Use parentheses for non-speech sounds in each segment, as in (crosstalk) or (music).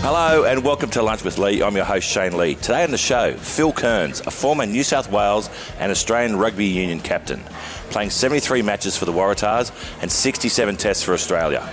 Hello and welcome to Lunch with Lee. I'm your host Shane Lee. Today on the show, Phil Kearns, a former New South Wales and Australian Rugby Union captain, playing 73 matches for the Waratahs and 67 tests for Australia.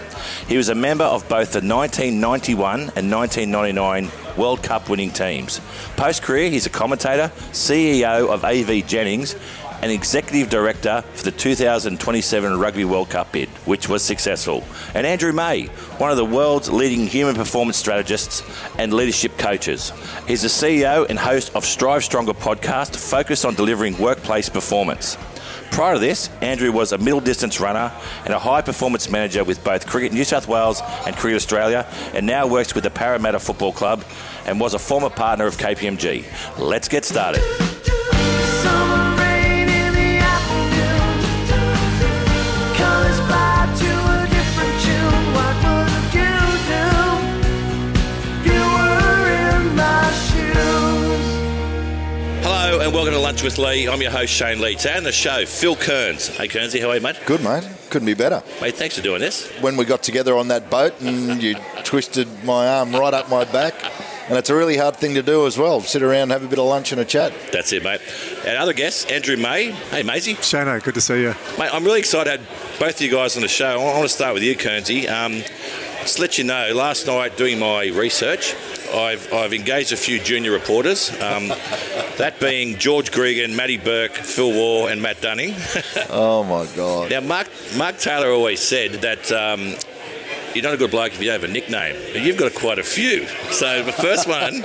He was a member of both the 1991 and 1999 World Cup winning teams. Post career, he's a commentator, CEO of AV Jennings, and executive director for the 2027 Rugby World Cup bid, which was successful. And Andrew May, one of the world's leading human performance strategists and leadership coaches. He's the CEO and host of Strive Stronger podcast, focused on delivering workplace performance. Prior to this, Andrew was a middle distance runner and a high performance manager with both Cricket New South Wales and Cricket Australia, and now works with the Parramatta Football Club and was a former partner of KPMG. Let's get started. Welcome to Lunch with Lee. I'm your host Shane Lee. and the show, Phil Kearns. Hey Kearnsy, how are you, mate? Good, mate. Couldn't be better. Mate, thanks for doing this. When we got together on that boat and you twisted my arm right up my back, and it's a really hard thing to do as well. Sit around, have a bit of lunch and a chat. That's it, mate. And other guests, Andrew May. Hey, Maisie. Shano, good to see you. Mate, I'm really excited to have both of you guys on the show. I want to start with you, Kearnsy. Um, just to let you know, last night doing my research, I've, I've engaged a few junior reporters, um, that being George Gregan, Matty Burke, Phil Waugh, and Matt Dunning. (laughs) Oh my God. now, Mark, Mark Taylor always said that um, you're not a good bloke if you don't have a nickname. You've got quite a few. So the first one,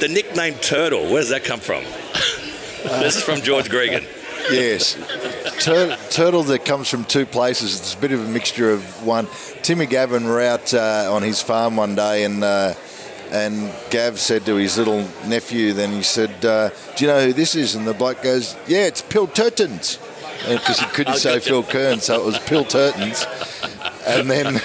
the nickname Turtle, where does that come from? (laughs) this is from George Gregan. Yes. Tur- turtle that comes from two places. It's a bit of a mixture of one. Timmy Gavin were out uh, on his farm one day and. Uh, and Gav said to his little nephew, then he said, uh, Do you know who this is? And the bloke goes, Yeah, it's Pill Turtons. Because he couldn't say. Phil Kern, so it was Pill Turtons. And then, (laughs)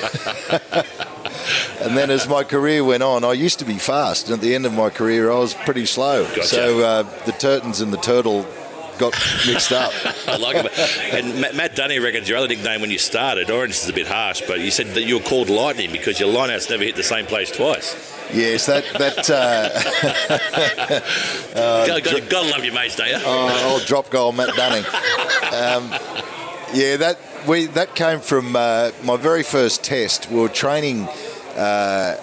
and then as my career went on, I used to be fast. And at the end of my career, I was pretty slow. Gotcha. So uh, the Turtons and the Turtle got mixed up. (laughs) I like it. And Matt, Matt Dunning reckons your other nickname when you started, Orange is a bit harsh, but you said that you were called Lightning because your lineouts never hit the same place twice. yes, that that uh, (laughs) (laughs) gotta, gotta, gotta love your mates, don't you? oh, old drop goal, Matt Dunning. Um, yeah, that we that came from uh, my very first test. We were training uh,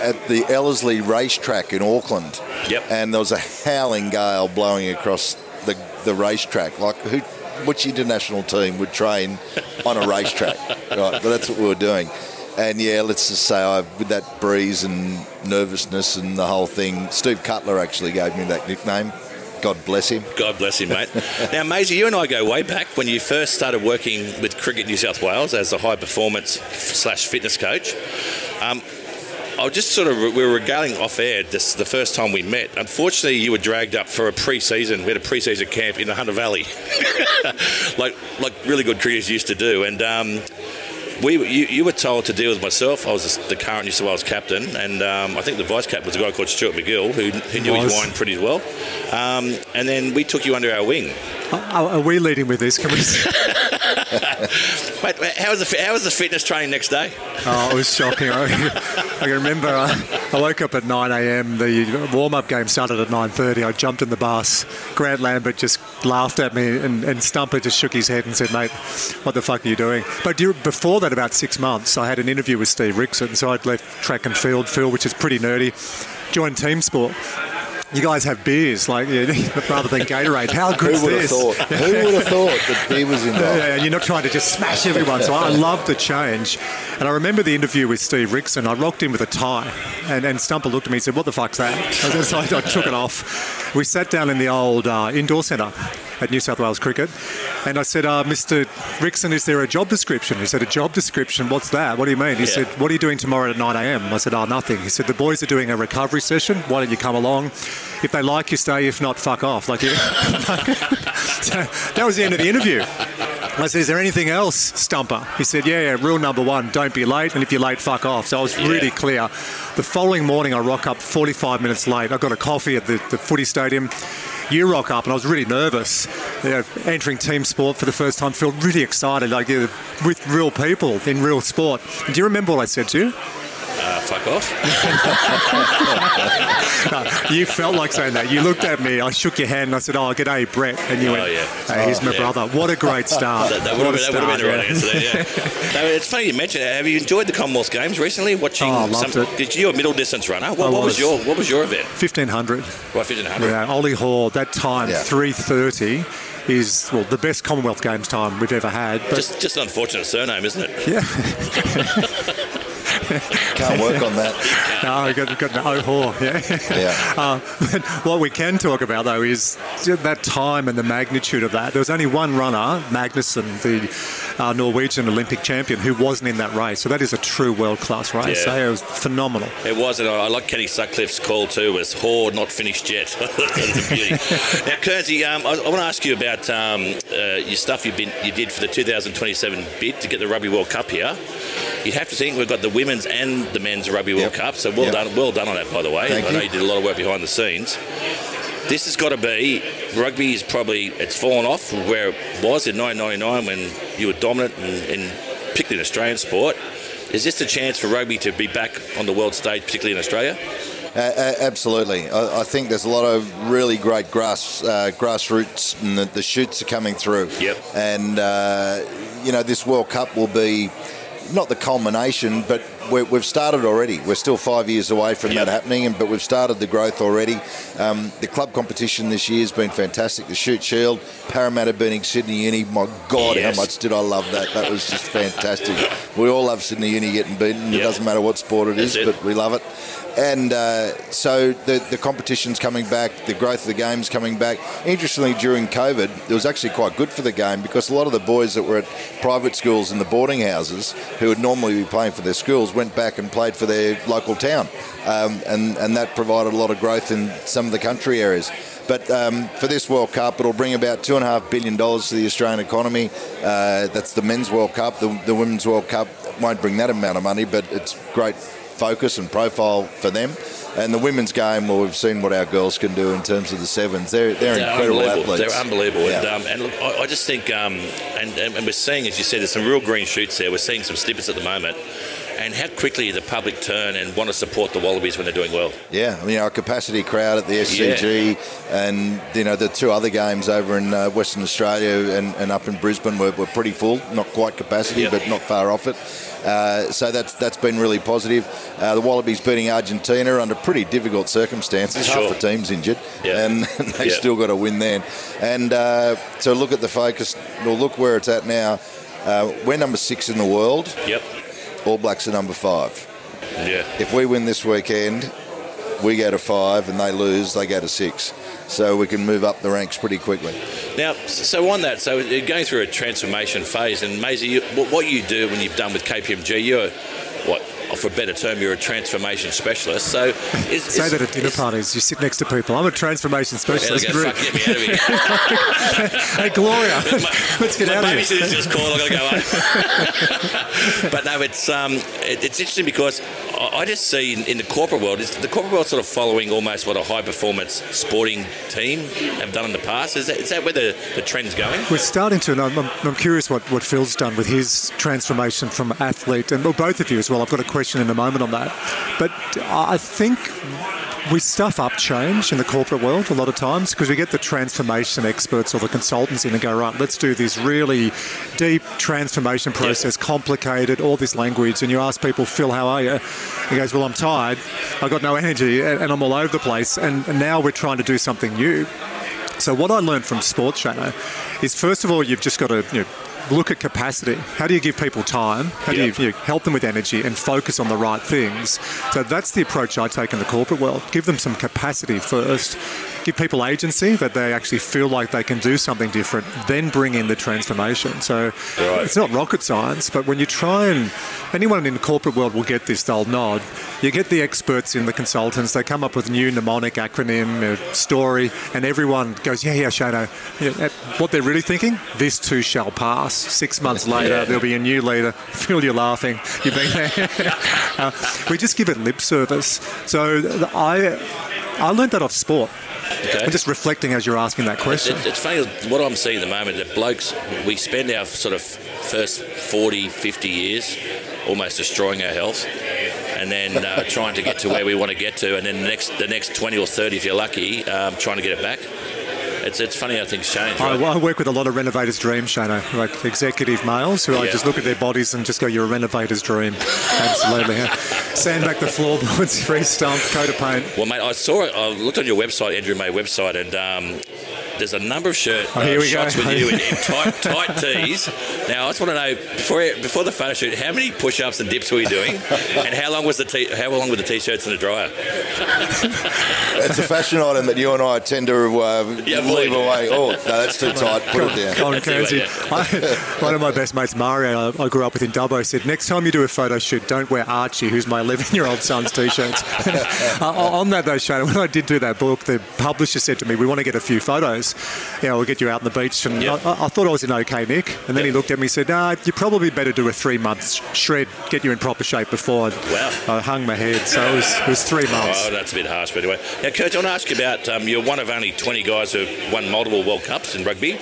at the Ellerslie racetrack in Auckland. Yep. And there was a howling gale blowing across the racetrack. Like who? Which international team would train on a racetrack? (laughs) right, but that's what we were doing. And yeah, let's just say I, with that breeze and nervousness and the whole thing, Steve Cutler actually gave me that nickname. God bless him. God bless him, mate. (laughs) now, Maisie, you and I go way back when you first started working with Cricket New South Wales as a high performance slash fitness coach. Um, I was just sort of we were regaling off air this the first time we met. Unfortunately, you were dragged up for a pre-season. We had a pre-season camp in the Hunter Valley, (laughs) like like really good cricketers used to do, and. Um, we, you, you were told to deal with myself. I was the current New South Wales captain, and um, I think the vice captain was a guy called Stuart MacGill, who, who knew his wine pretty well. Um, and then we took you under our wing. Are, are we leading with this? Can we just, (laughs) Mate, how was the how was the fitness training next day? oh, it was shocking. I, I can remember I, I woke up at 9 a.m. The warm-up game started at 9.30. I jumped in the bus. Grant Lambert just laughed at me and, and Stumper just shook his head and said, mate, what the fuck are you doing? But you, before that, about six months, I had an interview with Steve Rixon. So I'd left track and field, Phil, which is pretty nerdy, joined Team Sport. You guys have beers, like yeah, (laughs) rather than Gatorade. How good Who would have this? thought? Who would have thought that beer was involved? (laughs) Yeah, and you're not trying to just smash everyone. So I love the change. And I remember the interview with Steve Rixon. I rocked in with a tie, and, and Stumper looked at me and said, "What the fuck's that?" (laughs) So I, I took it off. We sat down in the old uh, indoor centre at New South Wales Cricket, and I said, uh, "Mr. Rixon, is there a job description?" He said, "A job description? What's that? What do you mean?" He Yeah. said, "What are you doing tomorrow at 9 a.m.?" I said, "Oh, nothing." He said, "The boys are doing a recovery session. Why don't you come along? If they like you, stay. If not, fuck off." Like, (laughs) yeah. (laughs) so that was the end of the interview. I said, Is there anything else, Stumper? He said, Yeah, yeah, rule number one, don't be late, and if you're late, fuck off. So I was really clear. The following morning, I rock up 45 minutes late. I got a coffee at the, the footy stadium. You rock up, and I was really nervous. You know, entering team sport for the first time, felt really excited, like with real people in real sport. Do you remember what I said to you? Uh, fuck off. (laughs) You felt like saying that. You looked at me, I shook your hand, and I said, "Oh, good day, Brett," and you Oh, went, yeah. "Hey, he's oh, my yeah. brother." What a great (laughs) start! That, that would What have a been, that would been the right yeah. answer there, yeah. (laughs) no, it's funny you mentioned it. Have you enjoyed the Commonwealth Games recently? Watching Oh, I loved some, it. Did you a middle distance runner? What, I what was. was. your what was your event? Fifteen hundred. Right, 1500. Yeah, Ollie Hoare. That time, Yeah. three thirty, is well the best Commonwealth Games time we've ever had. But Just, just an unfortunate surname, isn't it? yeah, (laughs) Can't work on that. no, I got, got an O'Haw. Yeah. Yeah. Uh, (laughs) (laughs) what we can talk about though is that time and the magnitude of that. There was only one runner, Magnussen, the uh, Norwegian Olympic champion, who wasn't in that race. So that is a true world class race. Yeah. So it was phenomenal. It was, and I I like Kenny Sutcliffe's call too. Was Horde not finished yet? (laughs) That's a beauty. (laughs) now, Kearnsey, um, I, I want to ask you about um, uh, your stuff you've been, you did for the 2027 bid to get the Rugby World Cup here. You'd have to think we've got the women's and the men's Rugby World Yep. Cup. So well Yep. done, well done on that, by the way. Thank I know you. you did a lot of work behind the scenes. This has got to be rugby is probably it's fallen off where it was in 1999 when you were dominant in, in particularly in Australian sport. Is this a chance for rugby to be back on the world stage, particularly in Australia? Uh, uh, absolutely. I, I think there's a lot of really great grass uh, grassroots, and the, the shoots are coming through. Yep. And uh, you know, this World Cup will be not the culmination, but we're, we've started already. We're still five years away from Yep. that happening, but we've started the growth already. Um, the club competition this year has been fantastic. The Shute Shield, Parramatta beating Sydney Uni. My God, Yes. how much did I love that? That was just fantastic. We all love Sydney Uni getting beaten. It doesn't matter what sport it is, That's it. but we love it. And uh, so the, the competition's coming back, the growth of the game's coming back. Interestingly, during COVID, it was actually quite good for the game because a lot of the boys that were at private schools and the boarding houses who would normally be playing for their schools went back and played for their local town. Um, and, and that provided a lot of growth in some of the country areas. But um, for this World Cup, it'll bring about two and a half billion dollars to the Australian economy. Uh, that's the men's World Cup. The, the women's World Cup won't bring that amount of money, but it's great focus and profile for them. And the women's game, well, we've seen what our girls can do in terms of the sevens. They're, they're, incredible athletes. They're unbelievable. Yeah. And, um, and look, I, I just think, um, and, and, and we're seeing, as you said, there's some real green shoots there. We're seeing some snippets at the moment. And how quickly the public turn and want to support the Wallabies when they're doing well. Yeah, I mean, our capacity crowd at the SCG and, you know, the two other games over in uh, Western Australia and, and up in Brisbane were, were pretty full. Not quite capacity, Yeah. but not far off it. Uh, so that's that's been really positive. Uh, the Wallabies beating Argentina under pretty difficult circumstances. Sure. Half the team's injured, Yeah. and (laughs) they Yeah. still got to win then. And uh, so look at the focus. or look where it's at now. Uh, we're number six in the world. Yep. All Blacks are number five. Yeah. If we win this weekend, we go to five, and they lose, they go to six. So we can move up the ranks pretty quickly. Now, so on that, so you're going through a transformation phase, and Maisie, you, what you do when you've done with KPMG, you're what, for a better term, you're a transformation specialist. So, is, Say that at dinner parties. You sit next to people. I'm a transformation Yeah, specialist. go, fuck, get me out of here. (laughs) hey, Gloria, let's get My out of here. just called. I gotta go home. (laughs) but no, it's um, it, it's interesting because I, just see in, in the corporate world is the corporate world sort of following almost what a high performance sporting team have done in the past. Is that, is that where the, the trend's going? We're starting to, and I'm, I'm- I'm curious what, what Phil's done with his transformation from athlete, and well, both of you as well. I've got a question in a moment on that. But I think we stuff up change in the corporate world a lot of times because we get the transformation experts or the consultants in and go, right, let's do this really deep transformation process, complicated, all this language. And you ask people, Phil, how are you? He goes, well, I'm tired. I've got no energy and, I'm all over the place. And, and now we're trying to do something new. So what I learned from Sports Channel is first of all you've just got to you know, look at capacity. How do you give people time? How Yep. do you, you help them with energy and focus on the right things? So that's the approach I take in the corporate world. Give them some capacity first. Give people agency that they actually feel like they can do something different. Then bring in the transformation. So Right. it's not rocket science, but when you try and anyone in the corporate world will get this, they'll nod. You get the experts in the consultants. They come up with new mnemonic acronym, story, and everyone goes, "Yeah, yeah, Shano." Yeah, uh, what they're really thinking: this too shall pass. Six months later, Yeah. there'll be a new leader. (laughs) Feel you're laughing. You've been there. (laughs) uh, we just give it lip service. So I, I learned that off sport. Okay. I'm just reflecting as you're asking that question. it's, it's funny what I'm seeing at the moment that blokes we spend our sort of first 40, 50 years, almost destroying our health, and then uh, trying to get to where we want to get to, and then the next the next 20 or 30, if you're lucky, um, trying to get it back. It's, it's funny how things change. I, Right? I work with a lot of renovators' dream, Shano, like executive males who I just look at their bodies and just go, "You're a renovator's dream." Absolutely. (laughs) Sand back the floorboards, (laughs) free stump, coat of paint. Well, mate, I saw it. I looked on your website, Andrew May website, and um, there's a number of shirt Oh, here uh, we go. shots with you in, (laughs) in tight, tight tees. Now, I just want to know before before the photo shoot, how many push-ups and dips were you doing, and how long was the t- how long were the t-shirts in the dryer? (laughs) It's a fashion item that you and I tend to uh, Yeah, leave away. Oh, no, that's too tight. Put it down. Colin That's the yeah. (laughs) I- One of my best mates, Mario, I I grew up with in Dubbo, said, next time you do a photo shoot, don't wear Archie, who's my 11-year-old son's T-shirts. Uh, on that, though, Shane, when I did do that book, the publisher said to me, we want to get a few photos. You know, we'll get you out on the beach. And Yep. I, I thought I was in okay nick. And then he looked at me and said, nah, you probably better do a three-month shred, get you in proper shape before. Wow. I hung my head. So it was, it was three months. Oh, that's a bit harsh, but anyway. Now, Kurt, I want to ask you about um, you're one of only 20 guys who have won multiple World Cups in rugby,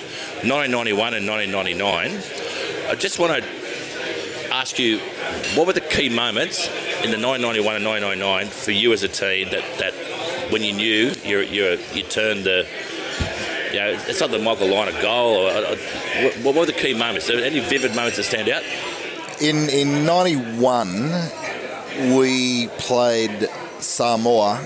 1991 and 1999. I just want to ask you, what were the key moments in the 1991 and 1999 for you as a team that, that when you knew you you turned the you know, it's not the Michael Lynagh goal. Or, or, what, were the key moments? There any vivid moments that stand out? In in '91, we played Samoa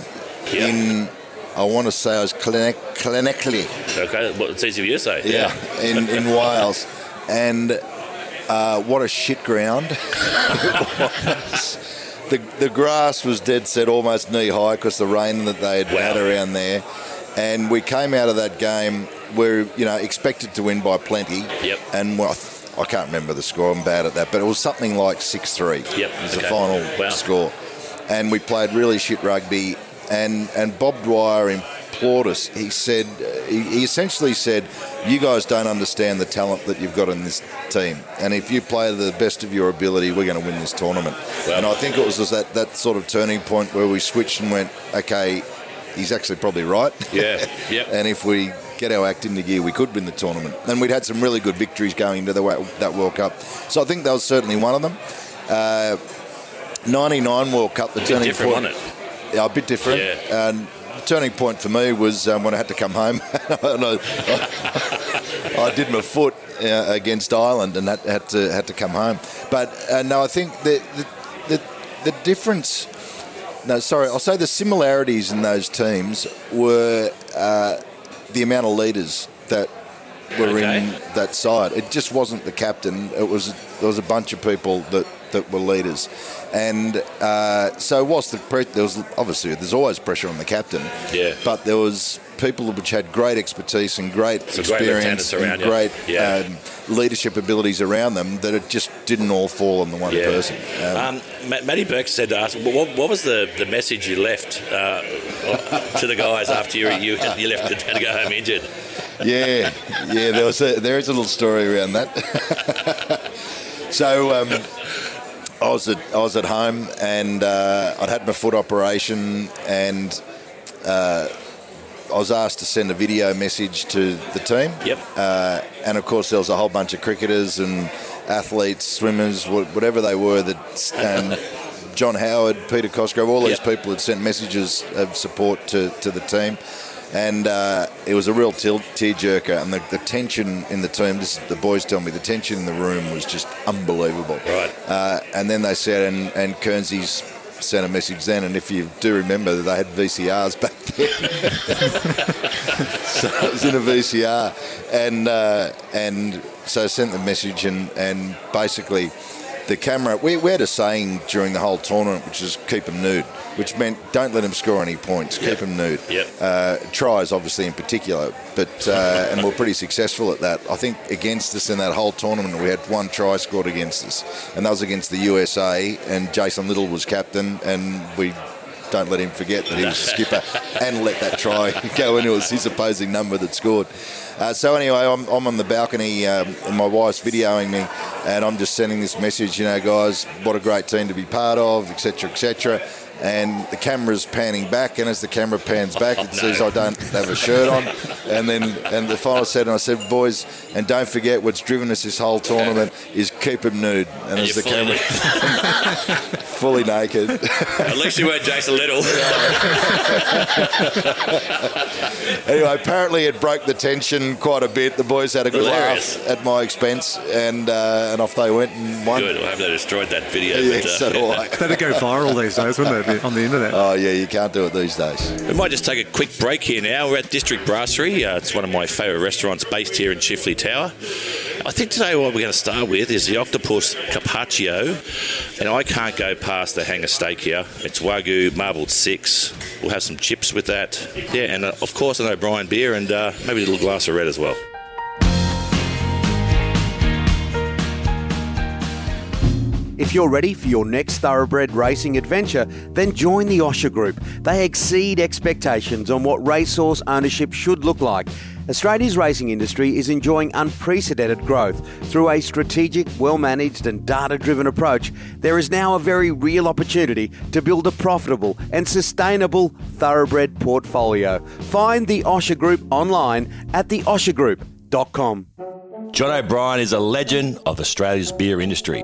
Yeah. in. I want to say it was Clinic, Clinically. Okay, well, it's easy for you to say. Yeah, in, in (laughs) Wales. And uh, what a shit ground. (laughs) The, the grass was dead set almost knee high because the rain that they had Wow. had around there. And we came out of that game where, you know, expected to win by plenty. Yep. And well, I can't remember the score, I'm bad at that, but it was something like 6 3. Yep, was okay. the final Wow. score. And we played really shit rugby. And, and Bob Dwyer implored us. He said, he, he essentially said, you guys don't understand the talent that you've got in this team. And if you play to the best of your ability, we're going to win this tournament. Wow. And I think it was that, that sort of turning point where we switched and went, okay, he's actually probably right. Yeah, (laughs) yep. and if we get our act into gear, we could win the tournament. And we'd had some really good victories going into the, that World Cup. So I think that was certainly one of them. Uh, 99 World Cup, the turning point. Yeah, a bit different. Yeah. And the turning point for me was um, when I had to come home. and (laughs) I, (laughs) I did my foot uh, against Ireland and that had to had to come home. But uh, no, I think the the, the the difference. No, sorry, I'll say the similarities in those teams were uh, the amount of leaders that were Okay. in that side. It just wasn't the captain. It was there was a bunch of people that, that were leaders, and uh, so whilst the pre- there was obviously there's always pressure on the captain. Yeah. But there was people which had great expertise and great Some experience around and you. great Yeah. um, leadership abilities around them that it just didn't all fall on the one Yeah. person. Um, Um, Matty Burke said to us, what, what was the, the message you left uh, to the guys after you, you, you left to, to go home injured? yeah, yeah. There was a, there is a little story around that. (laughs) so um, I was at I was at home and uh, I'd had my foot operation and uh, I was asked to send a video message to the team. Yep. Uh, and of course, there was a whole bunch of cricketers and athletes, swimmers, whatever they were. That and (laughs) John Howard, Peter Cosgrove, all these Yep. people had sent messages of support to, to the team. And uh, it was a real til- tearjerker, and the, the tension in the team. This the boys tell me the tension in the room was just unbelievable. Right. Uh, and then they said, and, and Kearnsey's sent a message then, and if you do remember, they had VCRs back then. (laughs) so I was in a VCR, and uh, and so I sent the message, and and basically the camera. We, we had a saying during the whole tournament, which is keep them nude, which meant don't let them score any points, keep Yep. them nude. Yep. Uh, tries, obviously, in particular, but uh, and we're pretty successful at that. I think against us in that whole tournament, we had one try scored against us, and that was against the USA, and Jason Little was captain, and we don't let him forget that he was skipper, (laughs) and let that try (laughs) go into was his opposing number that scored. Uh, so anyway, I'm, I'm on the balcony um, and my wife's videoing me, and I'm just sending this message. You know, guys, what a great team to be part of, etc., etc. And the camera's panning back, and as the camera pans back, it says I don't have a shirt on. And then, and the final said, and I said, boys, and don't forget what's driven us this whole tournament is keep them nude. And, as the fully camera (laughs) fully naked. (laughs) At least you weren't Jason Little. (laughs) anyway, apparently it broke the tension quite a bit. The boys had a good Hilarious. laugh at my expense, and uh, and off they went and won. Good. I hope they destroyed that video. Yeah, but, uh, so do I. That'd go viral these days, wouldn't it, on the internet? Oh yeah, you can't do it these days. We might just take a quick break here now. We're at District Brasserie. Uh, it's one of my favourite restaurants based here in Chifley Tower. I think today what we're going to start with is the Octopus Carpaccio. And I can't go past the hanger steak here. It's Wagyu marbled six. We'll have some chips with that. Yeah, and uh, of course an O'Brien beer and uh, maybe a little glass of red as well. You're ready for your next thoroughbred racing adventure, then join the Osher Group. They exceed expectations on what racehorse ownership should look like. Australia's racing industry is enjoying unprecedented growth. Through a strategic, well managed, and data driven approach, there is now a very real opportunity to build a profitable and sustainable thoroughbred portfolio. Find the Osher Group online at theoshergroup.com. John O'Brien is a legend of Australia's beer industry.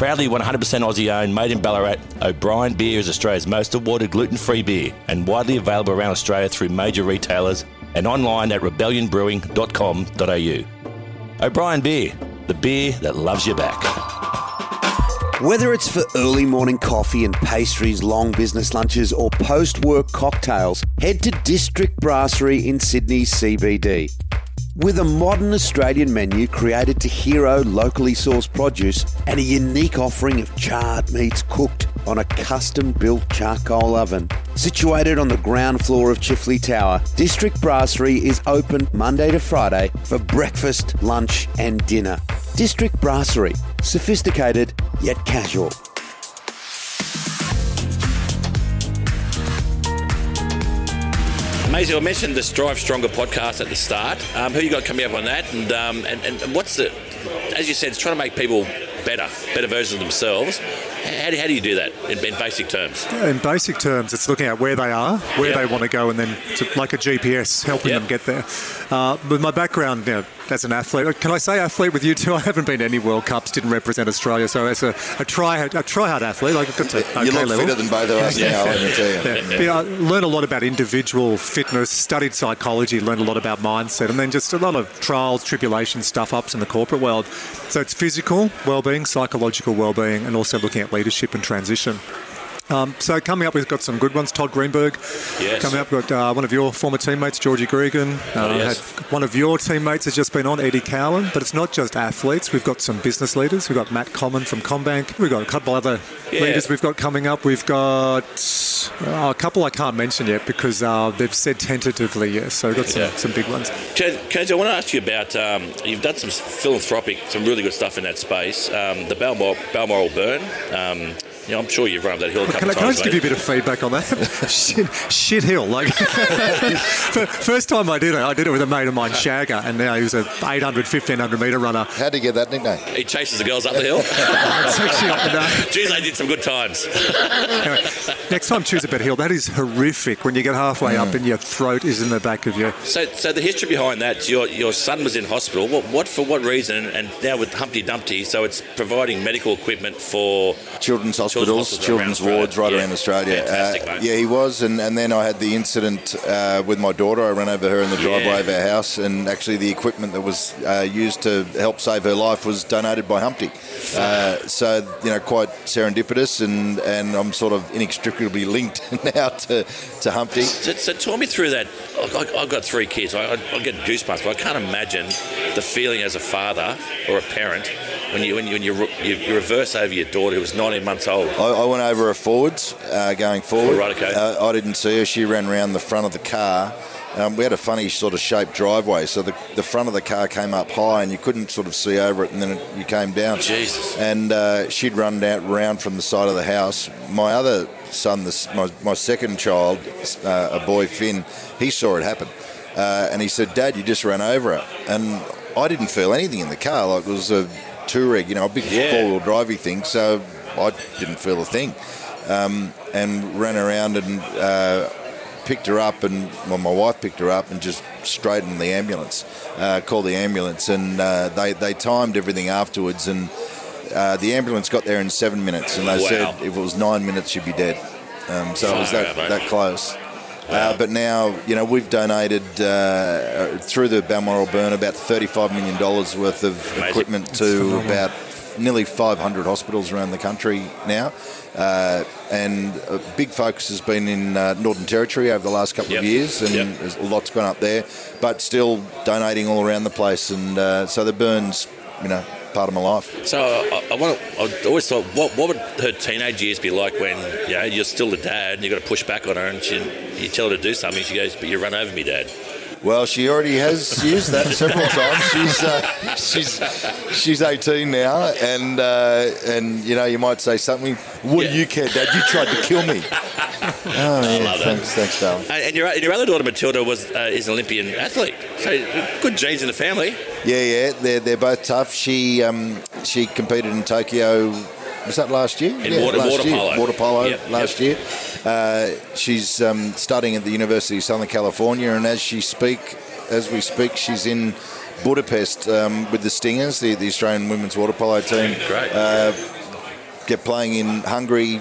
Proudly 100% Aussie owned, made in Ballarat, O'Brien Beer is Australia's most awarded gluten free beer and widely available around Australia through major retailers and online at rebellionbrewing.com.au. O'Brien Beer, the beer that loves you back. Whether it's for early morning coffee and pastries, long business lunches, or post work cocktails, head to District Brasserie in Sydney's CBD. With a modern Australian menu created to hero locally sourced produce and a unique offering of charred meats cooked on a custom built charcoal oven. Situated on the ground floor of Chifley Tower, District Brasserie is open Monday to Friday for breakfast, lunch, and dinner. District Brasserie, sophisticated yet casual. Amazing. I mentioned the Strive Stronger podcast at the start. Um, who you got coming up on that? And, um, and and what's the, as you said, it's trying to make people better, better versions of themselves. How do, how do you do that in, in basic terms? In basic terms, it's looking at where they are, where Yeah. they want to go, and then to, like a GPS, helping Yeah. them get there. Uh, with my background you know, as an athlete, can I say athlete with you too? (laughs) I haven't been to any World Cups, didn't represent Australia, so as a, a try a try hard athlete, I've got to okay you look level. fitter than both of us now, I can tell you. (laughs) Yeah. Uh, learned a lot about individual fitness, studied psychology, learned a lot about mindset, and then just a lot of trials, tribulations, stuff ups in the corporate world. So it's physical well-being, psychological well-being, and also looking at leadership and transition. Um, so coming up, we've got some good ones. Todd Greenberg. Yes. Coming up, we've got uh, one of your former teammates, Georgie Gregan. Uh, Oh, yes. one of your teammates has just been on, Eddie Cowan. But it's not just athletes. We've got some business leaders. We've got Matt Comyn from CommBank. We've got a couple other Yeah. leaders we've got coming up. We've got uh, a couple I can't mention yet because uh, they've said tentatively yes. So we've got some, Yeah. some big ones. Coach, I want to ask you about um, you've done some philanthropic, some really good stuff in that space. Um, the Balmoral, Balmoral burn. You know, I'm sure you've run up that hill a couple Can I, of can I times. just give you a bit of feedback on that? (laughs) shit, shit hill. Like (laughs) first time I did it, I did it with a mate of mine, Shagger, and now he's was a 800, 1500 meter runner. How'd you get that nickname? He chases the girls up the hill. It's actually, no. Jeez, they did some good times. Anyway, next time choose a better hill. That is horrific when you get halfway Mm. up and your throat is in the back of your. So, so the history behind that, your your son was in hospital. What, what for what reason? And now with Humpty Dumpty, so it's providing medical equipment for Children's hospitals, hospitals children's around wards right Australia. around Australia. Uh, yeah, he was, and, and then I had the incident uh, with my daughter. I ran over her in the driveway Yeah. of our house, and actually the equipment that was uh, used to help save her life was donated by Humpty. Uh, so you know, quite serendipitous, and, and I'm sort of inextricably linked (laughs) now to to Humpty. So, so talk me through that. I, I, I've got three kids. I, I, I get goosebumps, but I can't imagine the feeling as a father or a parent when you when you, when you, you, you reverse over your daughter who was 19 months old? I, I went over her forwards, uh, going forward. Oh, right, okay. Uh, I didn't see her. She ran around the front of the car. Um, we had a funny sort of shaped driveway, so the, the front of the car came up high, and you couldn't sort of see over it, and then it, you came down. Jesus. And uh, she'd run down round from the side of the house. My other son, this, my, my second child, uh, a boy Finn, he saw it happen, uh, and he said, "Dad, you just ran over her." And I didn't feel anything in the car, like it was a Touareg, you know, a big Yeah. four wheel drivey thing. So I didn't feel a thing, um, and ran around and uh, picked her up, and well, my wife picked her up and just straightened the ambulance, uh, called the ambulance, and uh, they they timed everything afterwards, and uh, the ambulance got there in seven minutes, and they Wow. said if it was nine minutes, she'd be dead. Um, so it was that out, that close. Uh, but now, you know, we've donated uh, through the Balmoral burn about $35 million worth of Amazing. equipment to about nearly 500 hospitals around the country now. Uh, and a big focus has been in uh, Northern Territory over the last couple Yep. of years, and Yep. there's a lot's gone up there, but still donating all around the place. And uh, so the burn's, you know, part of my life. So I, I, want to, I always thought, what, what would her teenage years be like when you know, you're still the dad and you've got to push back on her and she, you tell her to do something, she goes, but you run over me, dad. Well, she already has used that several (laughs) times. She's uh, she's she's 18 now, and uh, and you know you might say something. What Yeah. do you care, Dad? You tried to kill me. (laughs) Oh, yeah, love that. thanks, thanks, darling. And your, your other daughter, Matilda, was uh, is an Olympian athlete. So good genes in the family. Yeah, yeah, they're they're both tough. She um she competed in Tokyo. Was that last year? In yeah, water- last water year. polo. Water polo Yep, last year. Uh, she's um, studying at the University of Southern California, and as she speak, as we speak, she's in Budapest um, with the Stingers, the, the Australian women's water polo team. Great. Uh, get playing in Hungary,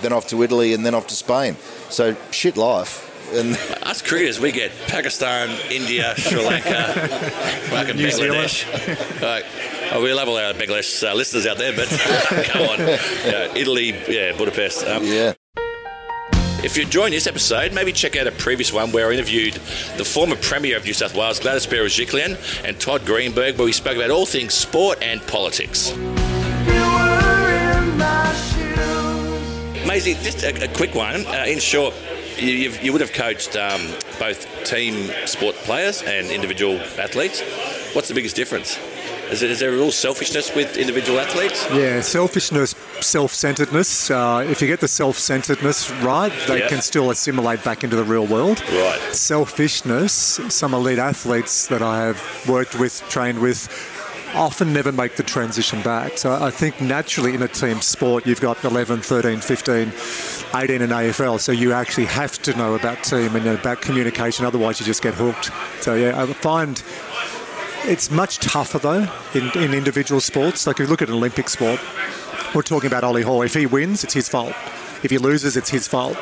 then off to Italy, and then off to Spain. So shit life. And (laughs) Us cricketers, we get Pakistan, India, Sri Lanka, (laughs) fucking New Bangladesh. (laughs) Like, oh, we love all our Bangladesh uh, listeners out there, but come on. Italy, yeah, Budapest. Um, yeah. If you're enjoying this episode, maybe check out a previous one where I interviewed the former Premier of New South Wales, Gladys Berejiklian, and Todd Greenberg, where we spoke about all things sport and politics. Maisie, just a, a quick one. Uh, in short, you, you would have coached um, both team sport players and individual athletes. What's the biggest difference? Is, is there a real selfishness with individual athletes? Yeah, selfishness, self-centeredness. Uh, if you get the self-centeredness right, they Yeah. can still assimilate back into the real world. Right. Selfishness. Some elite athletes that I have worked with, trained with, often never make the transition back. So I think naturally in a team sport, you've got 11, 13, 15, 18 in AFL. So you actually have to know about team and about communication. Otherwise, you just get hooked. So yeah, I find it's much tougher though in, in individual sports. Like if you look at an Olympic sport, we're talking about Ollie Hoare. If he wins, it's his fault. If he loses, it's his fault.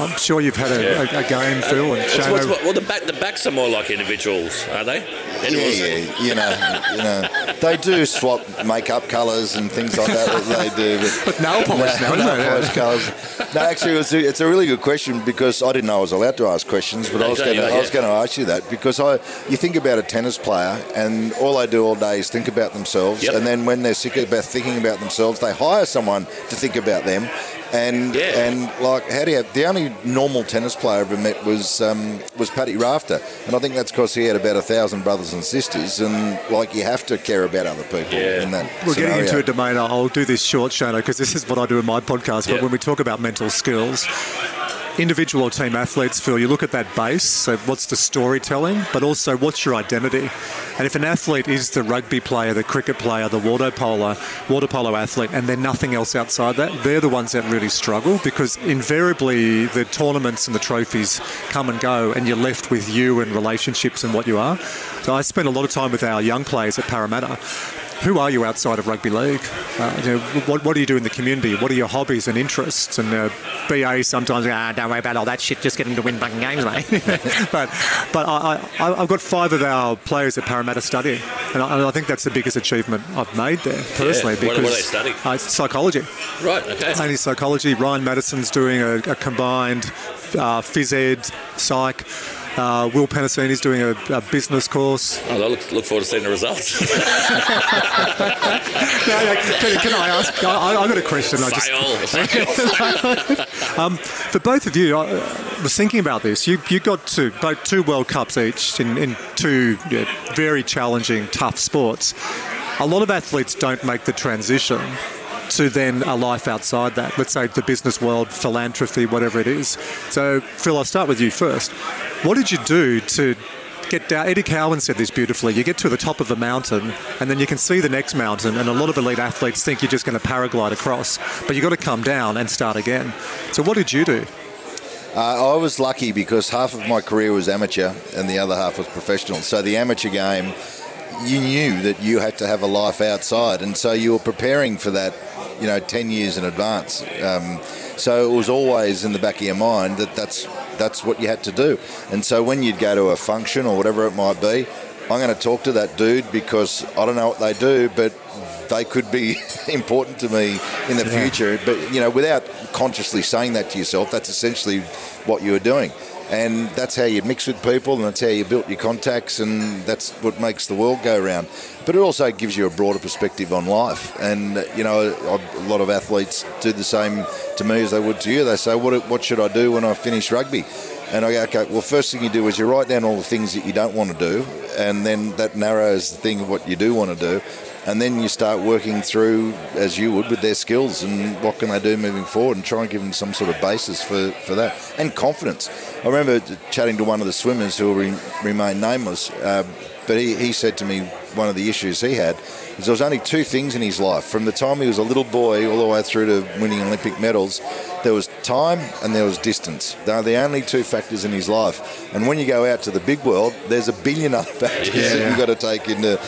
I'm sure you've had a, Yeah. a, a game, Phil, and What's, what's, well, the, back, the backs are more like individuals, are they? Yeah, yeah, you know, you know, they do swap makeup colours and things like that. they do, but nail polish no, nail eh? polish colours. No, actually, it's a, it's a really good question because I didn't know I was allowed to ask questions, but No, I was going to yeah. Was to ask you that because I you think about a tennis player and all they do all day is think about themselves, Yep. and then when they're sick about thinking about themselves, they hire someone to think about them. And Yeah. and like how do you the only normal tennis player I ever met was um, was Paddy Rafter, and I think that's because he had about a thousand brothers and sisters, and like you have to care about other people Yeah. in that. We're scenario. getting into a domain. I'll do this short, Shano, because this is what I do in my podcast. But Yeah. when we talk about mental skills, individual or team athletes, Phil, you look at that base. So, what's the storytelling, but also what's your identity? And if an athlete is the rugby player, the cricket player, the water polo, water polo athlete, and they're nothing else outside that, they're the ones that really struggle because invariably the tournaments and the trophies come and go, and you're left with you and relationships and what you are. So, I spend a lot of time with our young players at Parramatta who are you outside of rugby league? Uh, you know, what, what do you do in the community? What are your hobbies and interests? And uh, BA sometimes, ah, don't worry about all that shit, just get them to win fucking games, mate. (laughs) but but I, I, I've got five of our players at Parramatta studying, and I, and I think that's the biggest achievement I've made there personally. What- what do because they study? Uh, psychology. Right, okay. Mainly psychology. Ryan Matterson's doing a, a combined uh, phys ed, psych. Uh, Will is doing a, a business course. Oh, I look, look forward to seeing the results. (laughs) No, no, can, can I ask? I, I've got a question. I just, Fail. (laughs) um, for both of you, I was thinking about this. You you got two both two World Cups each in, in two yeah, very challenging, tough sports. A lot of athletes don't make the transition to then a life outside that. Let's say the business world, philanthropy, whatever it is. So, Phil, I'll start with you first. What did you do to get down? Eddie Cowan said this beautifully. You get to the top of the mountain, and then you can see the next mountain. And a lot of elite athletes think you're just going to paraglide across, but you've got to come down and start again. So, what did you do? Uh, I was lucky because half of my career was amateur and the other half was professional. So the amateur game, you knew that you had to have a life outside, and so you were preparing for that, you know, ten years in advance. Um, so it was always in the back of your mind that that's that's what you had to do. And so when you'd go to a function or whatever it might be, I'm going to talk to that dude because I don't know what they do, but they could be (laughs) important to me in the future. But you know, without consciously saying that to yourself, that's essentially what you were doing. And that's how you mix with people, and that's how you built your contacts, and that's what makes the world go round. But it also gives you a broader perspective on life. And you know, a lot of athletes do the same to me as they would to you. They say, "What what should I do when I finish rugby?" And I go, okay, well, first thing you do is you write down all the things that you don't want to do, and then that narrows the thing of what you do want to do. And then you start working through, as you would, with their skills and what can they do moving forward and try and give them some sort of basis for, for that. And confidence. I remember chatting to one of the swimmers who will re- remain nameless, uh, but he, he said to me one of the issues he had is there was only two things in his life. From the time he was a little boy all the way through to winning Olympic medals, there was time and there was distance. They are the only two factors in his life. And when you go out to the big world, there's a billion other (laughs) factors that you've got to take into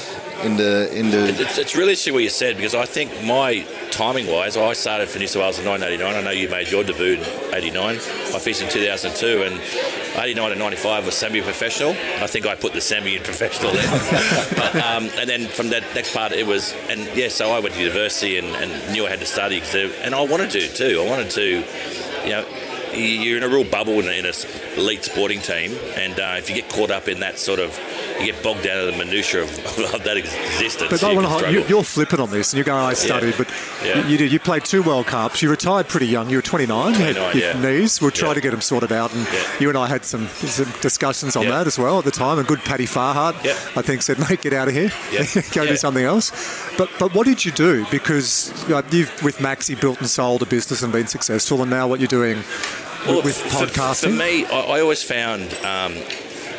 into into It's, it's really interesting what you said because I think my timing wise, I started for New South Wales in 1989. I know you made your debut in 89. I finished in 2002 and 89 and 95 was semi professional. I think I put the semi in professional then. (laughs) but, um, and then from that next part, it was, and yeah, so I went to university and, and knew I had to study and I wanted to too. I wanted to, you know, you're in a real bubble in a, in a elite sporting team, and uh, if you get caught up in that sort of, you get bogged down in the minutiae of, (laughs) of that existence. But you I can want to, struggle. you, you're flippant on this, and you're going, I studied, but Yeah. you, you did. You played two World Cups. You retired pretty young. You were 29. You had your yeah. knees. We'll try Yeah. to get them sorted out, and Yeah. you and I had some, some discussions on Yeah. that as well at the time. And good Paddy Farhart, Yeah. I think, said, "Mate, get out of here. Yeah. (laughs) Go Yeah. do something else." But but what did you do? Because you know, you've with Maxi built and sold a business and been successful, and now what you're doing Well, with for- podcasting. For, me, I, I always found um,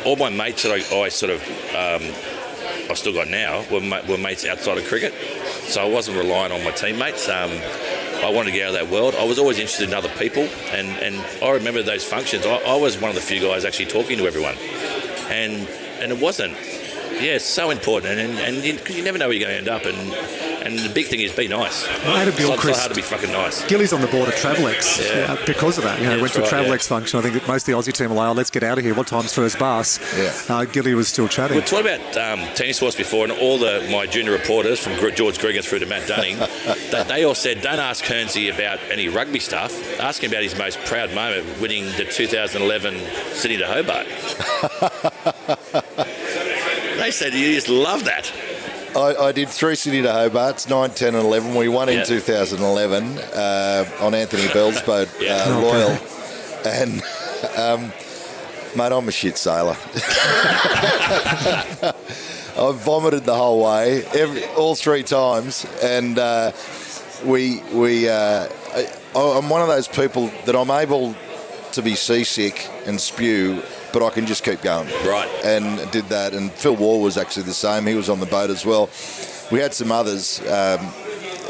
all my mates that I, I sort of um, I still got now were, were mates outside of cricket, so I wasn't relying on my teammates. Um, I wanted to get out of that world. I was always interested in other people, and, and I remember those functions. I, I was one of the few guys actually talking to everyone, and and it wasn't. Yeah, it's so important, and and, and you, you never know where you're going to end up, and and the big thing is be nice. Adam It's not so Gilchrist- hard to be fucking nice. Gilly's on the board of Travelex Yeah. uh, because of that. You know, Yeah, went to a that's Travelex yeah. function. I think that most of the Aussie team were like, oh, let's get out of here. What time's first bus? Yeah. Uh, Gilly was still chatting. We talked about um, tennis horse before, and all the my junior reporters from George Gregan through to Matt Dunning, (laughs) they, they all said, "Don't ask Kearnsey about any rugby stuff. Ask him about his most proud moment, winning the 2011 Sydney to Hobart." (laughs) they said you just love that. I, I did three Sydney to Hobarts, 9, 10 and 11. We won in 2011 uh, on Anthony Bell's boat, Yeah. uh, Okay. Loyal. And, um, mate, I'm a shit sailor. (laughs) I vomited the whole way, every, all three times. And uh, we, we uh, I, I'm one of those people that I'm able to be seasick and spew, but I can just keep going Right. and did that. And Phil Waugh was actually the same. He was on the boat as well. We had some others. Um,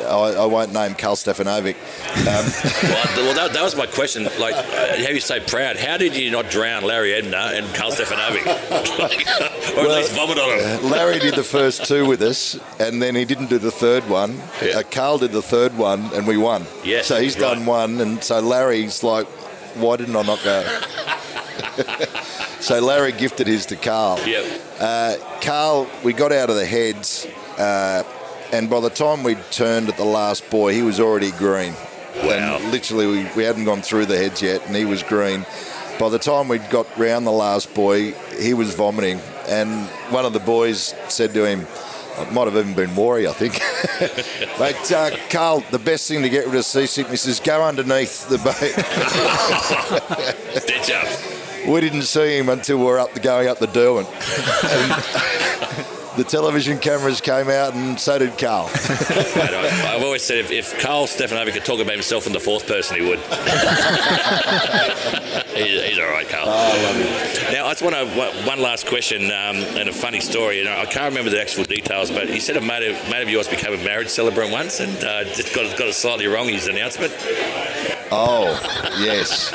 I, I won't name Karl Stefanovic. Um, (laughs) Well, well that, that was my question. Like, uh, how you say proud? How did you not drown Larry Emdur and Karl Stefanovic, (laughs) like, or at least vomit on him? (laughs) Larry did the first two with us, and then he didn't do the third one. Yeah. Uh, Karl did the third one, and we won. Yes, So he's done one, and so Larry's like, why didn't I not go? So Larry gifted his to Karl. Yep. Uh, Karl, we got out of the heads, uh, and by the time we turned at the last buoy, he was already green. Wow. And literally, we, we hadn't gone through the heads yet, and he was green. by the time we'd got round the last buoy, he was vomiting, and one of the boys said to him, it might have even been Wari, I think. (laughs) but uh, Karl, the best thing to get rid of seasickness is go underneath the boat. (laughs) Ditch up. We didn't see him until we were up the going up the Derwent. (laughs) And the television cameras came out, and so did Karl. (laughs) I, I've always said if, if Karl Stefanovic could talk about himself in the fourth person, he would. (laughs) he's, he's all right, Karl. Now, I just want to one last question um, and a funny story. You know, I can't remember the actual details, but you said a mate of, mate of yours became a marriage celebrant once and uh, just got, got it slightly wrong in his announcement. Oh, yes.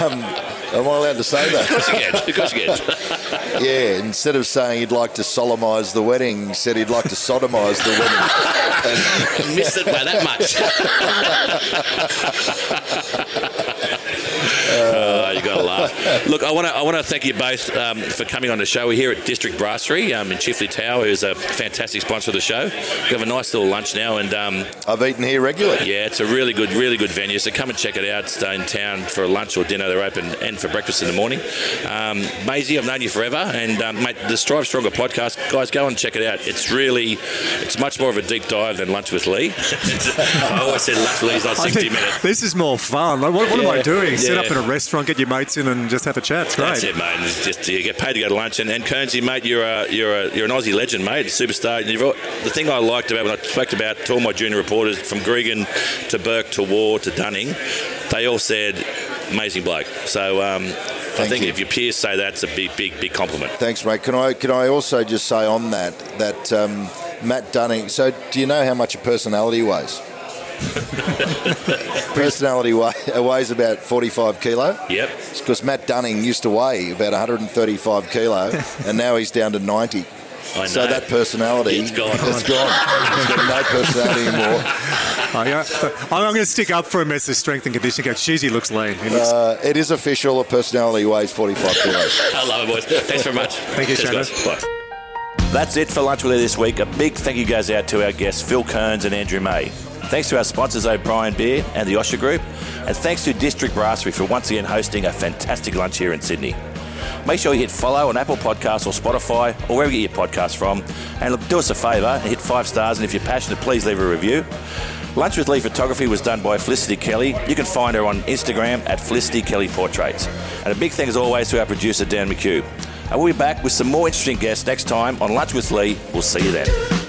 Um, am I allowed to say Of that? course you can. Of course you can. (laughs) Yeah, instead of saying he'd like to solemnise the wedding, he said he'd like to sodomise the wedding. (laughs) Missed it by that much. (laughs) Oh, you got to laugh. (laughs) Look, I want to I want to thank you both um, for coming on the show. We're here at District Brasserie um, in Chifley Tower, who's a fantastic sponsor of the show. We have a nice little lunch now, and um, I've eaten here regularly. yeah, it's a really good, really good venue. So come and check it out. Stay in town for lunch or dinner. They're open and for breakfast in the morning. Um, Maisie, I've known you forever, and um, mate, the Strive Stronger podcast, guys, go and check it out. It's really, it's much more of a deep dive than Lunch with Lee. (laughs) I always said Lunch with Lee's like I 60 minutes. this is more fun. Like, what, what am I doing? Sit yeah. up in a restaurant, get your mates in, and just have a chat. It's great. That's it, mate. It's just you get paid to go to lunch, and, and Kearnsey, mate, you're a you're a you're an Aussie legend, mate, superstar. And you've, al- the thing I liked about when I spoke about to all my junior reporters from Gregan to Burke to Waugh to Dunning, they all said amazing bloke. So um, I think you. if your peers say that, it's a big big big compliment. Thanks, mate. Can I can I also just say on that that um, Matt Dunning. So, do you know how much a personality weighs? Personality weighs about 45 kilo. Yep. Because Matt Dunning used to weigh about 135 kilo, and now he's down to 90. I So that personality It's gone. It's gone. He's got no personality anymore. (laughs) I, uh, I'm going to stick up for him as the strength and conditioning coach. Jeez, he looks lean. He looks, Uh, it is official. A personality weighs 45 kilos. (laughs) I love it, boys. Thanks very much. Thank you, Cheers, Shano. guys. Bye. That's it for Lunch with Lee this week. A big thank you goes out to our guests, Phil Kearns and Andrew May. Thanks to our sponsors, O'Brien Beer and the Osher Group. And thanks to District Brasserie for once again hosting a fantastic lunch here in Sydney. Make sure you hit follow on Apple Podcasts or Spotify or wherever you get your podcasts from. And look, do us a favour and hit five stars. And if you're passionate, please leave a review. Lunch with Lee photography was done by Felicity Kelly. You can find her on Instagram at Felicity Kelly Portraits. And a big thank as always to our producer Dan McHugh. And we'll be back with some more interesting guests next time on Lunch with Lee. We'll see you then.